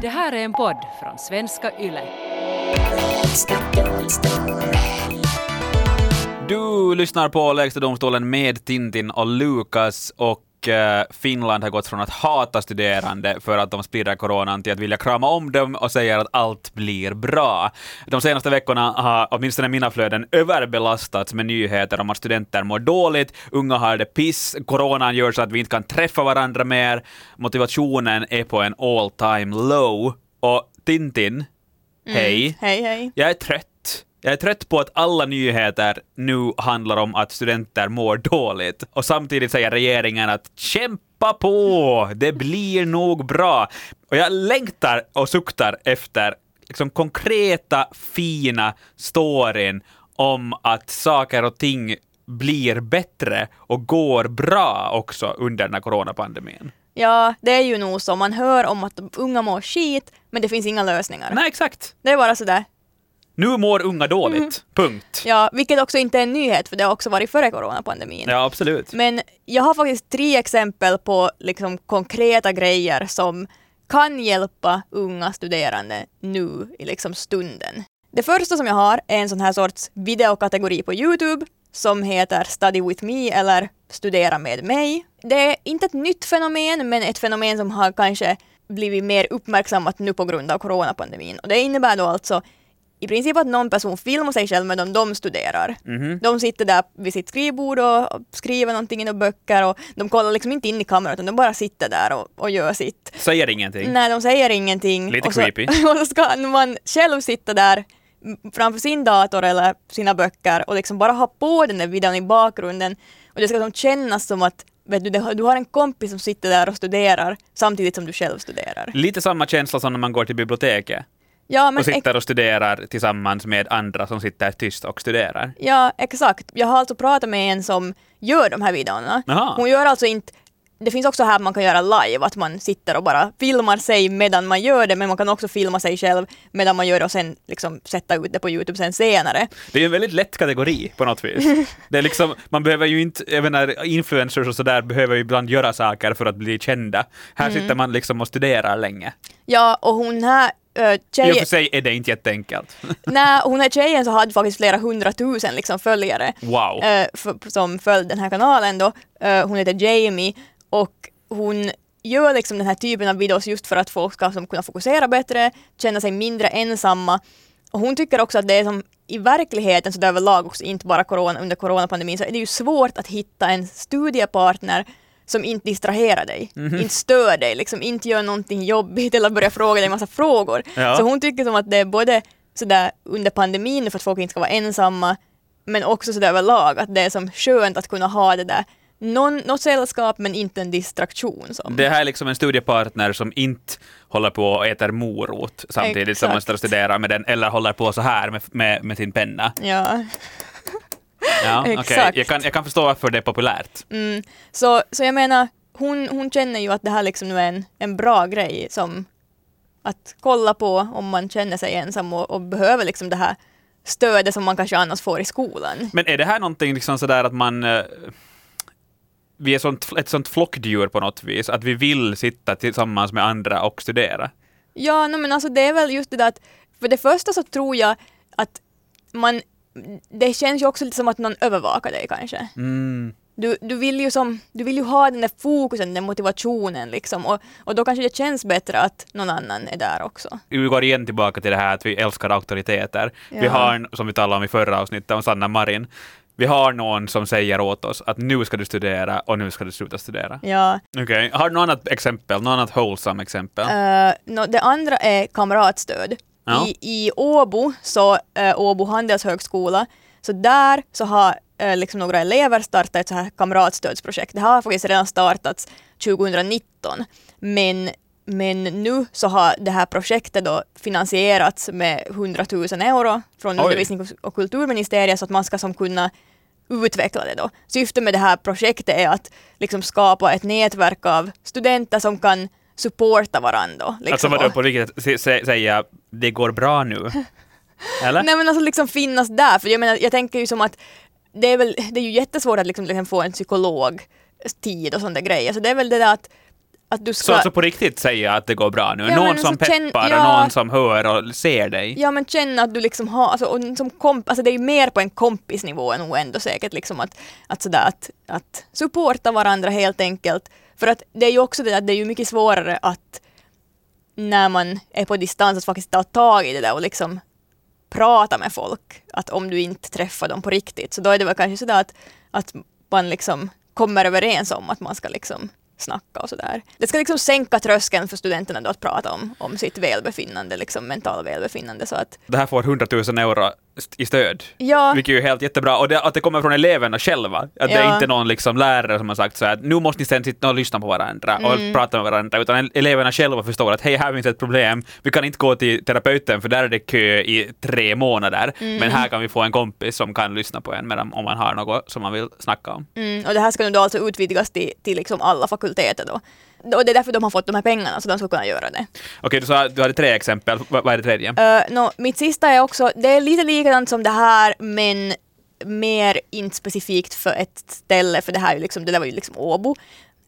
Det här är en podd från svenska YLE. Du lyssnar på Lägsta domstolen med Tintin och Lukas och Finland har gått från att hata studerande för att de sprider coronan till att vilja krama om dem och säger att allt blir bra. De senaste veckorna har åtminstone mina flöden överbelastats med nyheter om att studenter mår dåligt, unga har det piss, coronan gör så att vi inte kan träffa varandra mer, motivationen är på en all time low. Och Tintin, hej. Hej, hej. Jag är trött. Jag är trött på att alla nyheter nu handlar om att studenter mår dåligt. Och samtidigt säger regeringen att kämpa på, det blir nog bra. Och jag längtar och suktar efter liksom konkreta, fina storyn om att saker och ting blir bättre och går bra också under den här coronapandemin. Ja, det är ju nog så. Man hör om att unga mår skit, men det finns inga lösningar. Nej, exakt. Det är bara sådär. Nu mår unga dåligt. Punkt. Ja, vilket också inte är en nyhet, för det har också varit före coronapandemin. Ja, absolut. Men jag har faktiskt tre exempel på liksom konkreta grejer som kan hjälpa unga studerande nu i liksom stunden. Det första som jag har är en sån här sorts videokategori på Youtube som heter Study with me eller Studera med mig. Det är inte ett nytt fenomen, men ett fenomen som har kanske blivit mer uppmärksammat nu på grund av coronapandemin. Och det innebär då alltså i princip att någon person filmar sig själv medan de studerar. Mhm. De sitter där vid sitt skrivbord och skriver någonting i några böcker och de kollar liksom inte in i kameran utan de bara sitter där och, och gör sitt. Säger ingenting. Nej, de säger ingenting. Lite och så, creepy. Och så ska man själv sitta där framför sin dator eller sina böcker och liksom bara ha på den där videon i bakgrunden och det ska liksom kännas som att vet du, du har en kompis som sitter där och studerar samtidigt som du själv studerar. Lite samma känsla som när man går till biblioteket Ja, men och sitter och studerar tillsammans med andra som sitter tyst och studerar. Ja, exakt. Jag har alltså pratat med en som gör de här videorna. Jaha. Hon gör alltså inte det finns också här man kan göra live, att man sitter och bara filmar sig medan man gör det, men man kan också filma sig själv medan man gör det och sen liksom sätta ut det på Youtube sen senare. Det är ju en väldigt lätt kategori på något vis. Det är liksom, man behöver ju inte, jag menar, influencers och sådär behöver ju ibland göra saker för att bli kända. Här Mm. sitter man liksom och studerar länge. Ja, och hon här äh, I och för sig är det inte jätteenkelt. nej, hon här tjejen så hade faktiskt flera hundratusen liksom följare. Wow. eh, som följde den här kanalen då. Eh, hon heter Jamie och hon gör liksom den här typen av videos just för att folk ska som, kunna fokusera bättre, känna sig mindre ensamma. Och hon tycker också att det är som i verkligheten så det är överlag också inte bara corona, under coronapandemin så är det ju svårt att hitta en studiepartner som inte distraherar dig, inte stör dig, liksom inte gör någonting jobbigt eller börjar fråga dig en massa frågor. Ja. Så hon tycker som att det är både sådär under pandemin för att folk inte ska vara ensamma men också sådär överlag att det är som skönt att kunna ha det där någon, något sällskap men inte en distraktion. Som. Det här är liksom en studiepartner som inte håller på och äter morot samtidigt som man Exakt. står och studerar med den, eller håller på så här med, med, med sin penna. Ja. Ja. Exakt. Jag, kan, jag kan förstå varför det är populärt. Mm. Så, så jag menar, hon, hon känner ju att det här liksom nu är en, en bra grej som att kolla på om man känner sig ensam och, och behöver liksom det här stödet som man kanske annars får i skolan. Men är det här någonting liksom sådär att man... eh, vi är sånt, ett sånt flockdjur på något vis, att vi vill sitta tillsammans med andra och studera? Ja, no, men alltså det är väl just det där att för det första så tror jag att man det känns ju också lite som att någon övervakar dig kanske. Mm. Du, du, vill ju som, du vill ju ha den där fokusen, den där motivationen liksom och, och då kanske det känns bättre att någon annan är där också. Vi går igen tillbaka till det här att vi älskar auktoriteter. Vi Ja. har, en- som vi talade om i förra avsnittet, om Sanna Marin, vi har någon som säger åt oss att nu ska du studera och nu ska du sluta studera. Ja. Okej, har du något annat exempel? Något annat wholesome exempel? Uh, nå, det andra är kamratstöd. Ja. I, I Åbo, så uh, Åbo handelshögskola, så där så har uh, liksom några elever startat ett så här kamratstödsprojekt. Det har faktiskt redan startats 2019, men men nu så har det här projektet då finansierats med 100 000 euro från Oj. undervisnings och kulturministeriet så att man ska som kunna utveckla det då. Syftet med det här projektet är att liksom skapa ett nätverk av studenter som kan supporta varandra. Liksom. alltså vadå, på sä- säga det går bra nu? Eller? Nej men alltså liksom finnas där, för jag menar jag tänker ju som att det är väl, det är ju jättesvårt att liksom, liksom få en psykolog tid och sådana grejer, så det är väl det där att att du ska... Så alltså på riktigt säga att det går bra nu? Ja, någon men som peppar ja. och någon som hör och ser dig? Ja men känna att du liksom har, alltså, och som komp, alltså det är ju mer på en kompisnivå nog ändå säkert liksom att, att sådär att, att supporta varandra helt enkelt. För att det är ju också det att det är ju mycket svårare att när man är på distans att faktiskt ta tag i det där och liksom prata med folk. Att om du inte träffar dem på riktigt så då är det väl kanske sådär att, att man liksom kommer överens om att man ska liksom snacka och sådär. Det ska liksom sänka tröskeln för studenterna då att prata om, om sitt välbefinnande, liksom mentala välbefinnande. Så att, Det här får 100 000 euro i stöd. ja, Vilket är ju helt jättebra. Och det, att det kommer från eleverna själva. Att det är Ja. inte någon liksom lärare som har sagt så här att nu måste ni sen sitta och lyssna på varandra och Mm. prata med varandra. Utan eleverna själva förstår att hej, här finns ett problem. Vi kan inte gå till terapeuten för där är det kö i tre månader. Mm. Men här kan vi få en kompis som kan lyssna på en medan, om man har något som man vill snacka om. mm, och det här ska nu då alltså utvidgas till, till liksom alla fakulteter då. Och det är därför de har fått de här pengarna, så de ska kunna göra det. Okej, du sa du hade tre exempel. Vad vad är det tredje? Uh, no, mitt sista är också, det är lite likadant som det här men mer inte specifikt för ett ställe, för det här liksom, det där var ju liksom Åbo.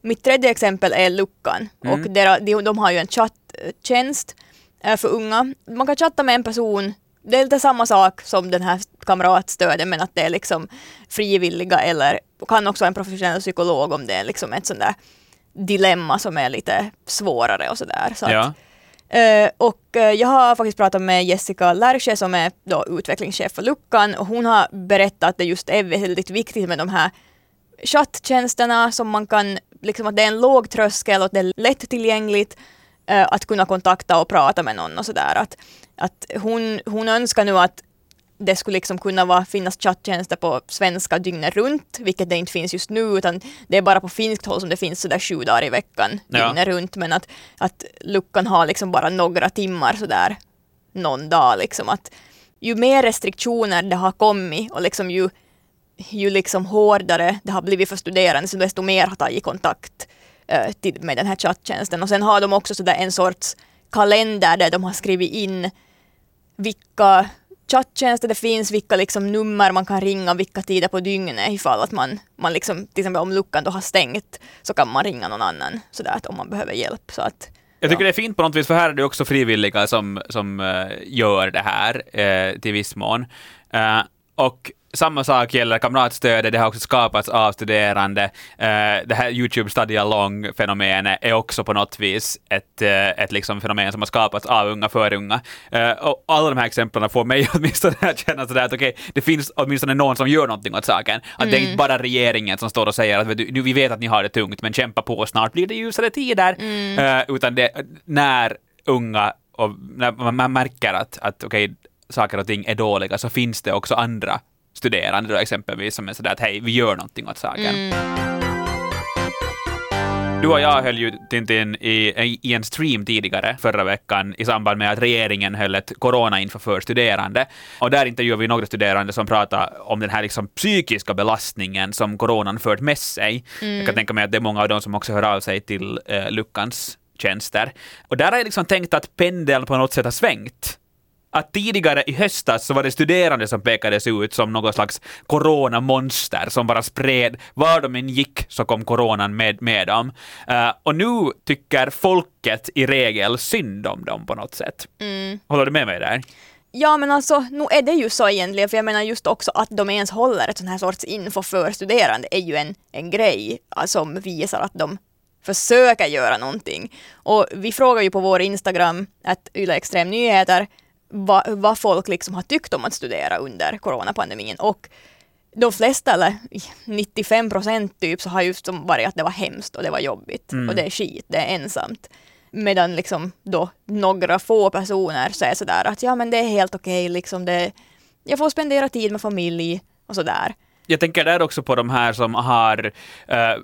Mitt tredje exempel är Luckan och dera, de, de har ju en chatttjänst eh, för unga. Man kan chatta med en person det är lite samma sak som den här kamratstödet men att det är liksom frivilliga eller kan också en professionell psykolog om det är liksom ett sånt där dilemma som är lite svårare och sådär. Så Ja. Eh, och eh, jag har faktiskt pratat med Jessica Lärsche som är då utvecklingschef för Luckan och hon har berättat att det just är väldigt viktigt med de här chatttjänsterna som man kan, liksom att det är en låg tröskel och att det är lättillgängligt eh, att kunna kontakta och prata med någon och sådär. Att, att hon, hon önskar nu att det skulle liksom kunna vara, finnas chatttjänster på svenska dygnet runt, vilket det inte finns just nu, utan det är bara på finskt håll som det finns sådär sju dagar i veckan Ja. dygnet runt, men att, att luckan har liksom bara några timmar sådär någon dag liksom att ju mer restriktioner det har kommit och liksom ju, ju liksom hårdare det har blivit för studerande så desto mer har tagit kontakt eh, till, med den här chatttjänsten och sen har de också sådär en sorts kalender där de har skrivit in vilka chatttjänster det finns, vilka liksom nummer man kan ringa, vilka tider på dygnet ifall att man, man liksom, till exempel om luckan då har stängt så kan man ringa någon annan sådär att om man behöver hjälp. Så att, Jag tycker ja. det är fint på något vis, för här är det också frivilliga som, som eh, gör det här eh, till viss mån. Eh, och samma sak gäller kamratstödet, det har också skapats av studerande. Eh, det här YouTube Study Along-fenomenet är också på något vis ett, eh, ett liksom fenomen som har skapats av unga för unga. Eh, och alla de här exemplen får mig åtminstone att känna sådär att okej, det finns åtminstone någon som gör någonting åt saken. Att det är inte bara regeringen som står och säger att nu, vi vet att ni har det tungt, men kämpa på, snart blir det ljusare tider. Eh, utan det, när unga och när man- märker att, att okej, saker och ting är dåliga så finns det också andra studerande då exempelvis som är sådär att hej, vi gör någonting åt saken. Du och jag höll ju Tintin i, i en stream tidigare förra veckan i samband med att regeringen höll ett corona-info för studerande. Och där intervjuade vi några studerande som pratade om den här liksom psykiska belastningen som coronan fört med sig. Jag kan tänka mig att det är många av dem som också hör av sig till eh, Luckans tjänster. Och där har jag liksom tänkt att pendeln på något sätt har svängt att tidigare i höstas så var det studerande som pekades ut som något slags coronamonster som bara spred, var de än gick så kom coronan med, med dem. Eh, och nu tycker folket i regel synd om dem på något sätt. Håller du med mig där? Ja men alltså, nu är det ju så egentligen, för jag menar just också att de ens håller ett sån här sorts info för studerande är ju en, en grej eh, som visar att de försöker göra någonting. Och vi frågar ju på vår Instagram, att Yle Extrem Nyheter, vad, vad folk liksom har tyckt om att studera under coronapandemin. Och de flesta, eller 95 procent typ, så har just som varit att det var hemskt och det var jobbigt och det är skit, det är ensamt. Medan liksom då några få personer säger sådär att ja men det är helt okej, liksom det, jag får spendera tid med familj och sådär. Jag tänker där också på de här som har eh,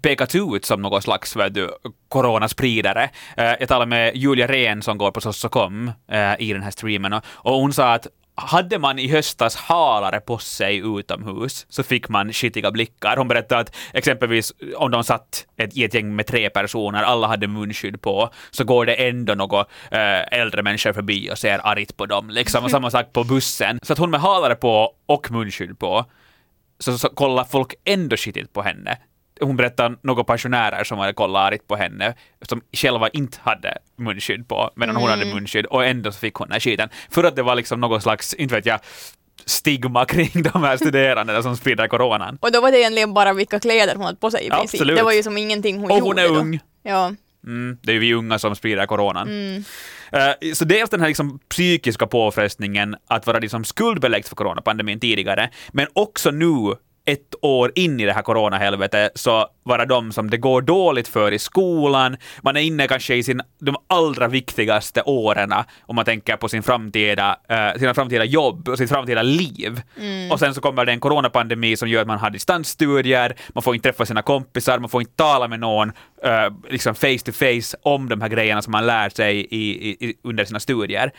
pekats ut som någon slags du, coronaspridare. Eh, jag talade med Julia Rehn som går på Sossokom eh, i den här streamen och, hon sa att hade man i höstas halare på sig utomhus så fick man skitiga blickar. Hon berättade att exempelvis om de satt ett, i ett gäng med tre personer, alla hade munskydd på, så går det ändå några eh, äldre människor förbi och ser argt på dem. Liksom. Och samma sak på bussen. Så att hon med halare på och munskydd på, så, så kollar folk ändå skitigt på henne hon berättade några pensionärer som hade kollat argt på henne, som själva inte hade munskydd på, medan hon hade munskydd, och ändå så fick hon den här skiten. För att det var liksom något slags, inte vet jag, stigma kring de här studerandena som sprider coronan. Och då var det egentligen bara vilka kläder hon hade på sig i princip. Absolut. Det var ju som ingenting hon Och gjorde hon är då. ung. Ja. Mm, det är ju vi unga som sprider coronan. Mm. Eh, så dels den här liksom psykiska påfrestningen att vara liksom skuldbelägd för coronapandemin tidigare, men också nu ett år in i det här coronahelvetet så vara de som det går dåligt för i skolan, man är inne kanske i sin, de allra viktigaste åren om man tänker på sin framtida, eh, sina framtida jobb och sitt framtida liv. Och sen så kommer det en coronapandemi som gör att man har distansstudier, man får inte träffa sina kompisar, man får inte tala med någon eh, liksom face to face om de här grejerna som man lär sig i, i, under sina studier.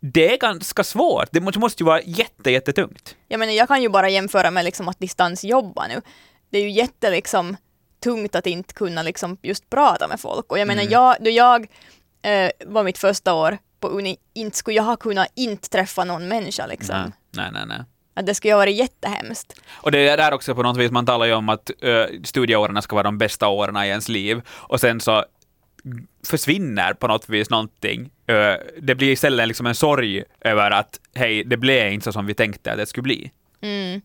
Det är ganska svårt, det måste, ju vara jätte, jättetungt. Jag menar, jag kan ju bara jämföra med liksom att distansjobba nu. Det är ju jätte liksom tungt att inte kunna liksom just prata med folk. Och jag menar, jag, då jag eh, var mitt första år på uni, inte skulle jag ha kunnat inte träffa någon människa liksom. Nej, nej, nej. nej. Att det skulle ha varit jättehemskt. Och det är där också på något vis, man talar ju om att uh, studieåren ska vara de bästa åren i ens liv, och sen så försvinner på något vis någonting. Uh, det blir istället liksom en sorg över att hej, det blev inte så som vi tänkte att det skulle bli. Mm.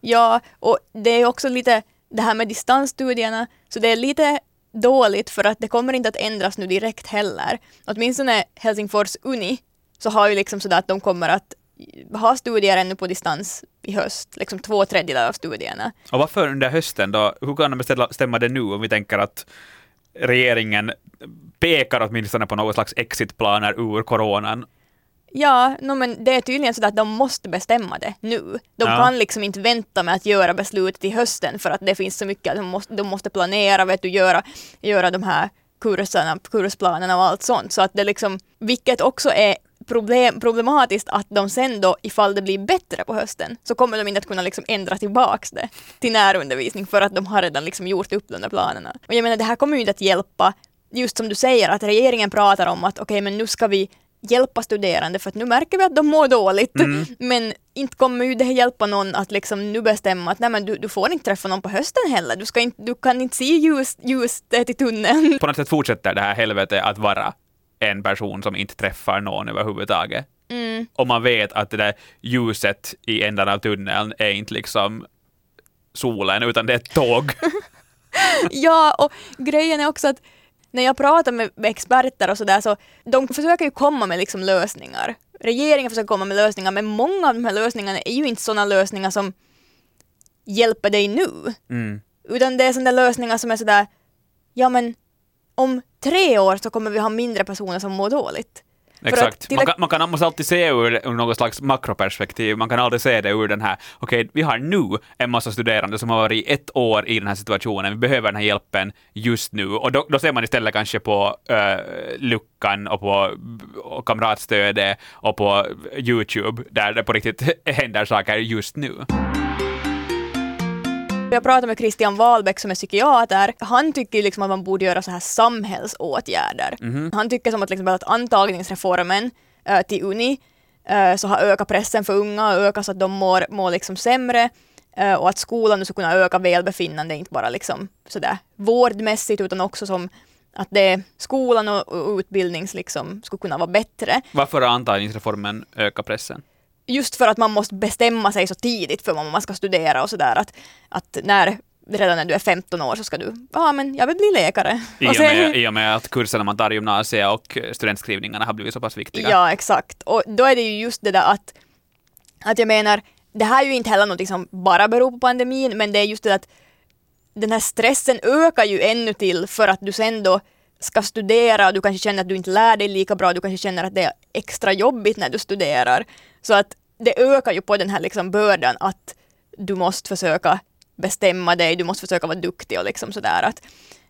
Ja, och det är också lite det här med distansstudierna, så det är lite dåligt för att det kommer inte att ändras nu direkt heller. Åtminstone Helsingfors Uni så har ju liksom sådär att de kommer att ha studier ännu på distans i höst, liksom två tredjedelar av studierna. Och varför under hösten då? Hur kan de beställa, stämma det nu om vi tänker att regeringen pekar åtminstone på något slags exitplaner ur coronan? Ja, no, men det är tydligen så att de måste bestämma det nu. De Ja. kan liksom inte vänta med att göra beslutet till hösten för att det finns så mycket att de måste, de måste planera, vet du, göra, göra de här kurserna, kursplanerna och allt sånt. Så att det liksom, vilket också är problem, problematiskt att de sen då, ifall det blir bättre på hösten, så kommer de inte att kunna liksom ändra tillbaks det till närundervisning för att de har redan liksom gjort upp de där planerna. Och jag menar, det här kommer ju inte att hjälpa, just som du säger, att regeringen pratar om att okej, men nu ska vi hjälpa studerande för att nu märker vi att de mår dåligt. Men inte kommer ju det hjälpa någon att liksom nu bestämma att nej men du, du får inte träffa någon på hösten heller. Du, ska inte, du kan inte se ljus, ljuset i tunneln. På något sätt fortsätter det här helvetet att vara en person som inte träffar någon överhuvudtaget. Mm. Och man vet att det där ljuset i änden av tunneln är inte liksom solen, utan det är ett tåg. Ja, och grejen är också att när jag pratar med experter och sådär så de försöker ju komma med liksom lösningar. Regeringen försöker komma med lösningar men många av de här lösningarna är ju inte sådana lösningar som hjälper dig nu. Mm. Utan det är sådana lösningar som är sådär, ja men om tre år så kommer vi ha mindre personer som mår dåligt. Exakt. Man, kan, man kan alltid se ur, ur något slags makroperspektiv. Man kan aldrig se det ur den här, okej, vi har nu en massa studerande som har varit ett år i den här situationen, vi behöver den här hjälpen just nu. Och då, då ser man istället kanske på uh, luckan och på och kamratstödet och på YouTube, där det på riktigt händer saker just nu. Jag pratade med Christian Wahlbeck som är psykiater. Han tycker liksom att man borde göra så här samhällsåtgärder. Han tycker som att, liksom att antagningsreformen eh, till Uni eh, så har ökat pressen för unga och ökat så att de mår, mår liksom sämre eh, och att skolan nu ska kunna öka välbefinnande, inte bara liksom sådär vårdmässigt utan också som att det skolan och, och utbildnings liksom skulle kunna vara bättre. Varför har antagningsreformen ökat pressen? Just för att man måste bestämma sig så tidigt för vad man ska studera och sådär att, att när redan när du är 15 år så ska du, ja men jag vill bli läkare. I Och med, I och med att kurserna man tar i gymnasiet och studentskrivningarna har blivit så pass viktiga. Ja, exakt. Och då är det ju just det där att, att jag menar, det här är ju inte heller något som bara beror på pandemin, men det är just det att den här stressen ökar ju ännu till för att du sen då ska studera och du kanske känner att du inte lär dig lika bra, du kanske känner att det är extra jobbigt när du studerar. Så att det ökar ju på den här liksom bördan att du måste försöka bestämma dig, du måste försöka vara duktig och liksom sådär att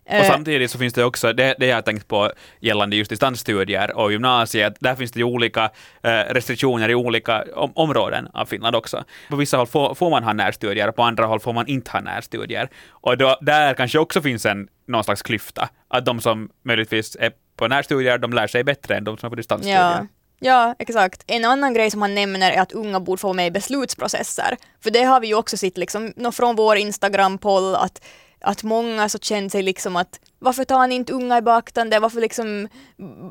och eh, samtidigt så finns det också, det, det jag tänkt på gällande just distansstudier och gymnasiet, där finns det ju olika eh, restriktioner i olika om, områden av Finland också. På vissa håll får, får man ha närstudier, på andra håll får man inte ha närstudier. Och då, där kanske också finns en någon slags klyfta, att de som möjligtvis är på närstudier, de lär sig bättre än de som är på distansstudier. Ja. Ja, exakt. En annan grej som han nämner är att unga borde få med i beslutsprocesser. För det har vi ju också sett liksom, från vår Instagram-poll att att många så kände sig liksom att varför tar ni inte unga i beaktande, varför liksom,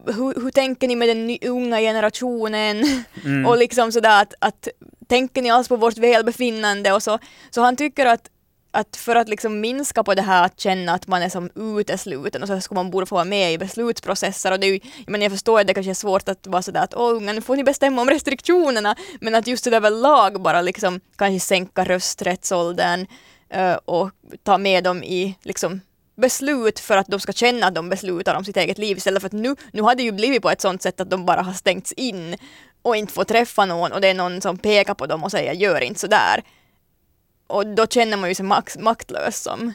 hur, hur tänker ni med den unga generationen? Mm. och liksom sådär att, att tänker ni alls på vårt välbefinnande och så. Så han tycker att att för att liksom minska på det här att känna att man är som utesluten och så ska man borde få vara med i beslutsprocesser och det är ju, jag, menar, jag förstår att det kanske är svårt att vara sådär att åh unga nu får ni bestämma om restriktionerna men att just det överlag bara liksom kanske sänka rösträttsåldern Eh, och ta med dem i liksom beslut för att de ska känna att de beslutar om sitt eget liv istället för att nu, nu har det ju blivit på ett sånt sätt att de bara har stängts in och inte får träffa någon och det är någon som pekar på dem och säger gör inte sådär. Och då känner man ju sig max, maktlös som.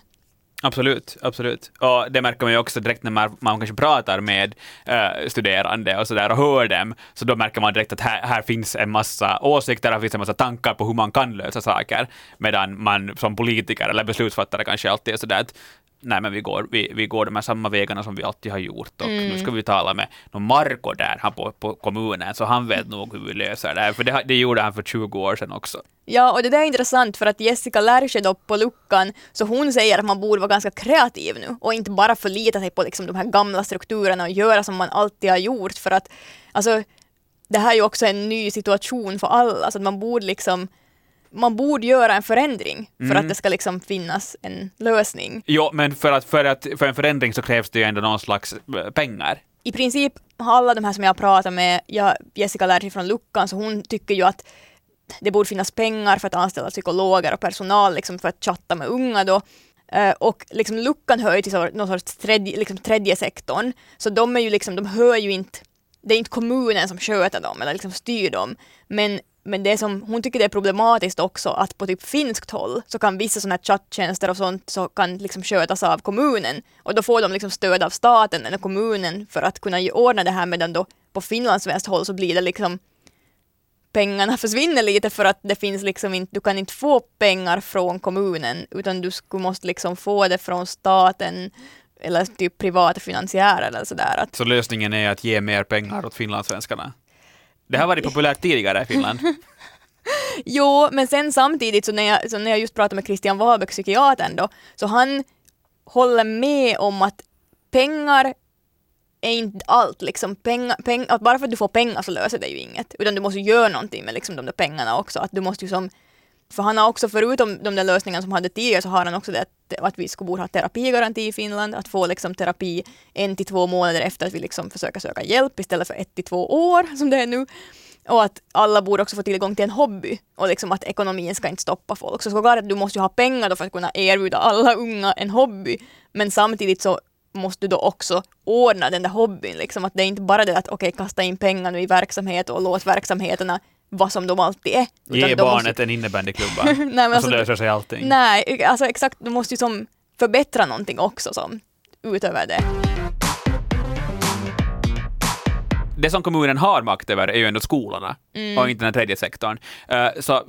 Absolut, absolut. Och det märker man ju också direkt när man, man kanske pratar med uh, studerande och sådär och hör dem, så då märker man direkt att här, här finns en massa åsikter, här finns en massa tankar på hur man kan lösa saker, medan man som politiker eller beslutsfattare kanske alltid är sådär att nej men vi går, vi, vi går de här samma vägarna som vi alltid har gjort och mm. nu ska vi tala med någon Marko där han på, på kommunen så han vet nog hur vi löser det här för det, det gjorde han för 20 år sedan också. Ja, och det där är intressant för att Jessica Lärsjö då på luckan, så hon säger att man borde vara ganska kreativ nu och inte bara förlita sig på liksom de här gamla strukturerna och göra som man alltid har gjort för att alltså det här är ju också en ny situation för alla så att man borde liksom man borde göra en förändring för Mm. att det ska liksom finnas en lösning. Jo, men för, att, för, att, för en förändring så krävs det ju ändå någon slags eh, pengar. I princip har alla de här som jag pratat med, jag, Jessica Lärsjö från luckan, så hon tycker ju att det borde finnas pengar för att anställa psykologer och personal liksom för att chatta med unga då. Eh, och liksom luckan hör ju till så- någon sorts tredje, liksom tredje sektorn, så de är ju liksom, de hör ju inte, det är inte kommunen som sköter dem eller liksom styr dem, men men det som, hon tycker det är problematiskt också att på typ finskt håll så kan vissa sådana här chatttjänster och sånt så kan liksom skötas av kommunen och då får de liksom stöd av staten eller kommunen för att kunna ordna det här medan då på finlandssvenskt håll så blir det liksom pengarna försvinner lite för att det finns liksom inte, du kan inte få pengar från kommunen utan du skulle måste liksom få det från staten eller typ privata finansiärer eller sådär. Att, Så lösningen är att ge mer pengar åt finlandssvenskarna. Det har varit populärt tidigare i Finland. jo, men sen samtidigt så när jag, så när jag just pratade med Christian Wahlbeck, psykiatern då, så han håller med om att pengar är inte allt liksom. Pengar, peng, att bara för att du får pengar så löser det ju inget. Utan du måste göra någonting med liksom de där pengarna också. Att du måste ju som, för han har också förutom de där lösningarna som han hade tidigare så har han också det att, att vi skulle borde ha terapigaranti i Finland. Att få liksom terapi en till två månader efter att vi liksom försöker söka hjälp istället för ett till två år som det är nu. Och att alla borde också få tillgång till en hobby och liksom att ekonomin ska inte stoppa folk. Så såklart att du måste ju ha pengar då för att kunna erbjuda alla unga en hobby. Men samtidigt så måste du då också ordna den där hobbyn. Liksom. Att det är inte bara det att okej, kasta in pengar nu i verksamhet och låt verksamheterna vara som de alltid är. Ge de barnet måste- en innebandyklubba Nej, men och så alltså- löser sig allting. Nej, alltså exakt, du måste ju som förbättra någonting också som utöver det. Det som kommunen har makt över är ju ändå skolorna Mm. och inte den tredje sektorn. Eh, Så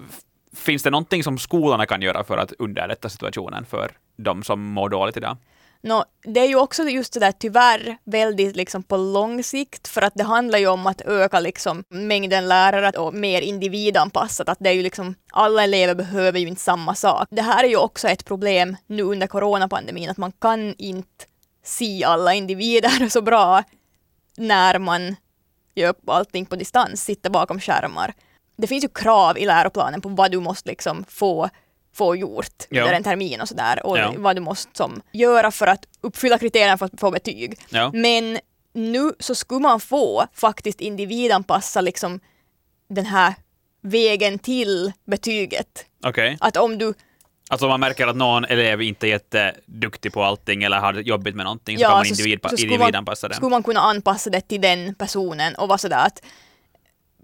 finns det någonting som skolorna kan göra för att underlätta situationen för de som mår dåligt idag? No, det är ju också just det där tyvärr väldigt liksom på lång sikt för att det handlar ju om att öka liksom mängden lärare och mer individanpassat. Att det är ju liksom, alla elever behöver ju inte samma sak. Det här är ju också ett problem nu under coronapandemin att man kan inte se alla individer så bra när man gör allting på distans, sitter bakom skärmar. Det finns ju krav i läroplanen på vad du måste liksom få, få gjort Ja. under en termin och sådär och Ja. vad du måste som, göra för att uppfylla kriterierna för att få betyg. Ja. Men nu så skulle man få faktiskt individanpassa liksom den här vägen till betyget. Okej. Att om du Alltså om man märker att någon elev inte är jätteduktig på allting eller har jobbigt med någonting så kan man så, individ, så individanpassa det. skulle man kunna anpassa det till den personen och vara sådär att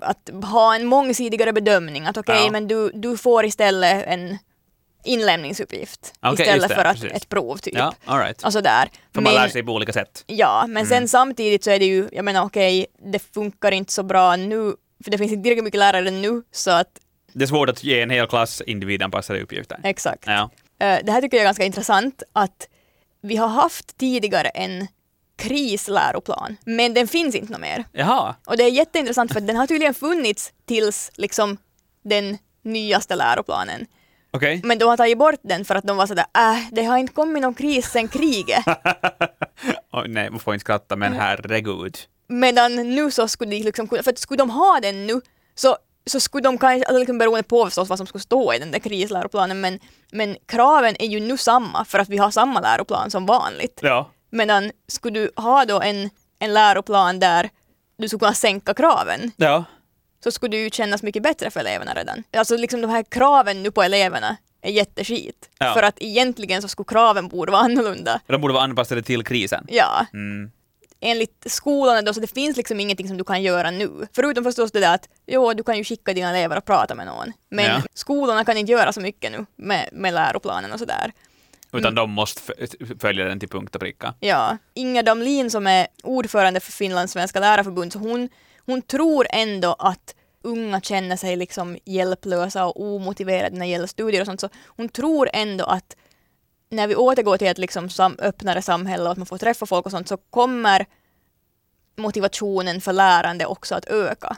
att ha en mångsidigare bedömning. Att okej, Ja. men du, du får istället en inlämningsuppgift just istället det, för att precis. ett prov typ. Ja, all right. Och sådär. För man lär sig på olika sätt. Ja, men sen Mm. samtidigt så är det ju, jag menar okej, det funkar inte så bra nu, för det finns inte tillräckligt mycket lärare nu, så att Det är svårt att ge en hel klass individanpassade uppgifter. exakt. Ja. Eh, Det här tycker jag är ganska intressant att vi har haft tidigare en krisläroplan, men den finns inte något mer. Jaha. Och det är jätteintressant för den har tydligen funnits tills liksom den nyaste läroplanen. Okej. Men de har tagit bort den för att de var sådär, äh, det har inte kommit någon kris sen kriget. Oj, nej, man får inte skratta, men herregud. Medan nu så skulle de liksom kunna, för att skulle de ha den nu så, så skulle de kanske, alltså liksom beroende på förstås vad som skulle stå i den där krisläroplanen, men, men kraven är ju nu samma för att vi har samma läroplan som vanligt. Ja. Medan skulle du ha då en, en läroplan där du skulle kunna sänka kraven Ja. Så skulle det ju kännas mycket bättre för eleverna redan. Alltså liksom de här kraven nu på eleverna är jätteskit. Ja. För att egentligen så skulle kraven borde vara annorlunda. De borde vara anpassade till krisen. Ja. Mm. Enligt skolorna då, så det finns liksom ingenting som du kan göra nu. Förutom förstås det där att jo, du kan ju skicka dina elever och prata med någon. Men Ja. skolorna kan inte göra så mycket nu med, med läroplanen och sådär. Utan de måste följa den till punkt och pricka. Ja, Inga Damlin som är ordförande för Finlands svenska lärarförbund, så hon, hon tror ändå att unga känner sig liksom hjälplösa och omotiverade när det gäller studier och sånt, så hon tror ändå att när vi återgår till ett liksom öppnare samhälle och att man får träffa folk och sånt, så kommer motivationen för lärande också att öka.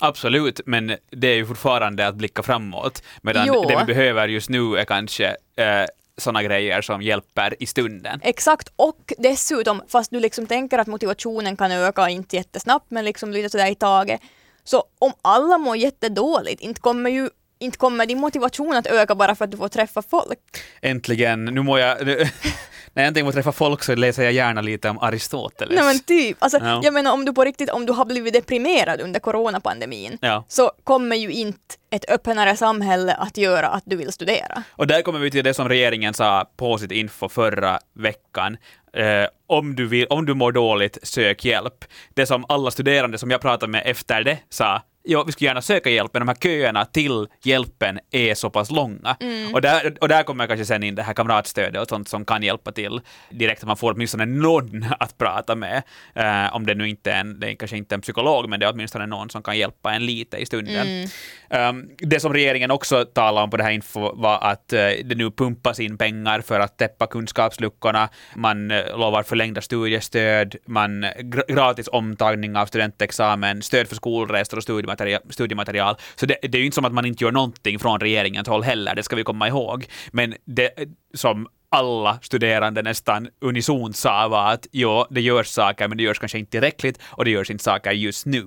Absolut, men det är ju fortfarande att blicka framåt. Medan Jo. det vi behöver just nu är kanske eh, sådana grejer som hjälper i stunden. Exakt, och dessutom, fast du liksom tänker att motivationen kan öka, inte jättesnabbt, men liksom lite sådär i taget, så om alla mår jättedåligt, inte kommer ju inte kommer din motivation att öka bara för att du får träffa folk. Äntligen, nu må jag... När jag äntligen får träffa folk så läser jag gärna lite om Aristoteles. Nej men typ, alltså, Ja. jag menar om du på riktigt, om du har blivit deprimerad under coronapandemin, Ja. så kommer ju inte ett öppnare samhälle att göra att du vill studera. Och där kommer vi till det som regeringen sa på sitt info förra veckan. Eh, om, du vill, om du mår dåligt, sök hjälp. Det som alla studerande som jag pratade med efter det sa, ja, vi skulle gärna söka hjälp, men de här köerna till hjälpen är så pass långa. Och, där, och där kommer kanske sen in det här kamratstödet och sånt som kan hjälpa till direkt, att man får åtminstone någon att prata med. Eh, om det nu inte är en, det är kanske inte en psykolog, men det är åtminstone någon som kan hjälpa en lite i stunden. Um, det som regeringen också talade om på det här info var att eh, det nu pumpas in pengar för att täppa kunskapsluckorna. Man uh, lovar förlängda studiestöd, man gr- gratis omtagning av studentexamen, stöd för skolresor och studiematerial. studiematerial. Så det, det är ju inte som att man inte gör någonting från regeringens håll heller, det ska vi komma ihåg. Men det som alla studerande nästan unisont sa var att jo, det görs saker, men det görs kanske inte tillräckligt och det görs inte saker just nu.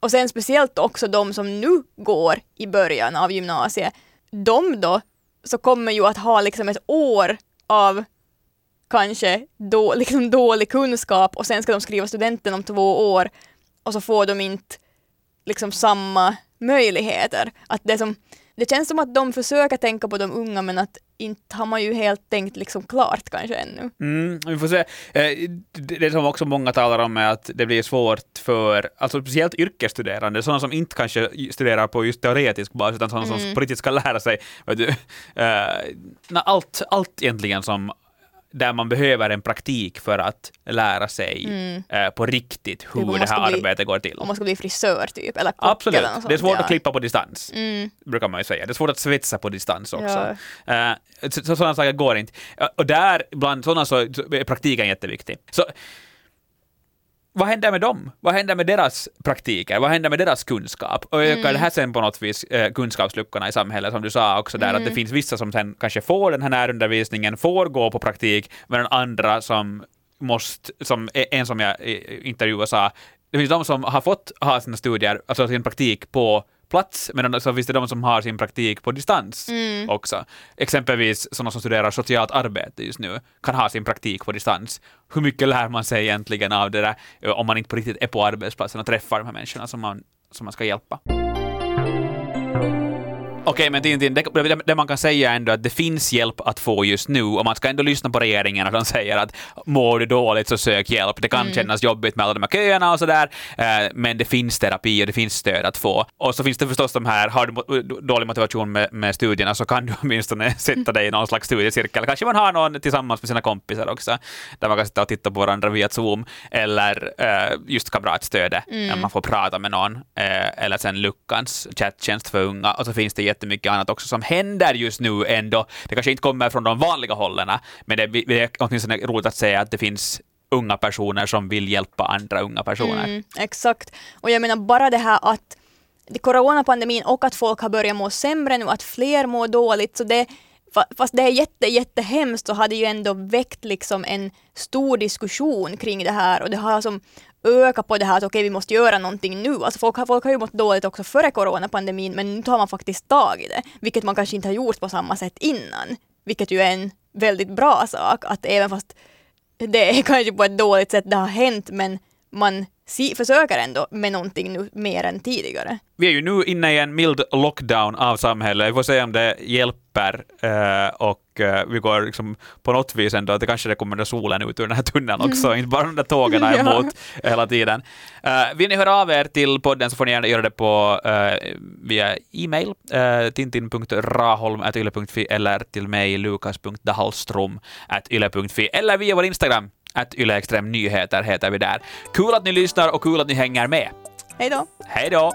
Och sen speciellt också de som nu går i början av gymnasiet, de då så kommer ju att ha liksom ett år av kanske då, liksom dålig kunskap och sen ska de skriva studenten om två år och så får de inte liksom samma möjligheter. Att det, som, det känns som att de försöker tänka på de unga men att inte har man ju helt tänkt liksom klart kanske ännu. Mm, vi får se. Eh, Det som också många talar om är att det blir svårt för, alltså speciellt yrkesstuderande, sådana som inte kanske studerar på just teoretisk bas, utan sådana som på riktigt ska lära sig, vet du, eh, allt, allt egentligen som där man behöver en praktik för att lära sig eh, på riktigt hur Typ man det här bli- arbetet går till. Om man ska bli frisör typ, eller kock Absolut. eller något sånt, Det är svårt ja. att klippa på distans, Mm. brukar man ju säga. Det är svårt att svetsa på distans också. Eh, så, så sådana saker går inte. Eh, Och där, bland sådana, så så är praktiken jätteviktig. Så vad händer med dem? Vad händer med deras praktiker? Vad händer med deras kunskap? Och ökar det här sen på något vis eh, kunskapsluckorna i samhället, som du sa också där, att det finns vissa som sen kanske får den här närundervisningen, får gå på praktik, medan andra som måste, som en som jag eh, intervjuade sa, det finns de som har fått ha sina studier, alltså sin praktik på plats, men så finns det de som har sin praktik på distans också. Exempelvis sådana som studerar socialt arbete just nu kan ha sin praktik på distans. Hur mycket lär man sig egentligen av det där eh, om man inte på riktigt är på arbetsplatsen och träffar de här människorna som man, som man ska hjälpa? Okej, men Tintin, det, det, det man kan säga är ändå att det finns hjälp att få just nu och man ska ändå lyssna på regeringen när de säger att mår du dåligt så sök hjälp. Det kan kännas jobbigt med alla de här köerna och sådär, eh, men det finns terapi och det finns stöd att få. Och så finns det förstås de här, har du mo- dålig motivation med, med studierna så kan du åtminstone sätta dig i någon slags studiecirkel. Kanske man har någon tillsammans med sina kompisar också, där man kan sitta och titta på varandra via Zoom, eller eh, just kamratstödet, när man får prata med någon, eh, eller sen Luckans chattjänst för unga, och så finns det jättemycket annat också som händer just nu ändå. Det kanske inte kommer från de vanliga hållen, men det, det är åtminstone roligt att säga att det finns unga personer som vill hjälpa andra unga personer. Mm, exakt. Och jag menar bara det här att coronapandemin och att folk har börjat må sämre nu, att fler mår dåligt. Så det, fast det är jätte, jättehemskt så har det ju ändå väckt liksom en stor diskussion kring det här och det har som ökat på det här att okej, okay, vi måste göra någonting nu. Alltså folk, har, folk har ju mått dåligt också före coronapandemin men nu tar man faktiskt tag i det, vilket man kanske inte har gjort på samma sätt innan. Vilket ju är en väldigt bra sak, att även fast det är kanske på ett dåligt sätt det har hänt men man si, försöker ändå med någonting nu mer än tidigare. Vi är ju nu inne i en mild lockdown av samhället. Vi får se om det hjälper eh, och eh, vi går liksom på något vis ändå att det kanske det kommer solen ut ur den här tunneln också, mm. inte bara de där tågen är emot ja. hela tiden. Uh, vill ni höra av er till podden så får ni gärna göra det på uh, via e-mail, uh, tintin.raholm.yle.fi eller till mig lukas.dahallstrom.yle.fi eller via vår Instagram att Yle Extrem Nyheter heter vi där. Kul att ni lyssnar och kul att ni hänger med. Hej då! Hej då!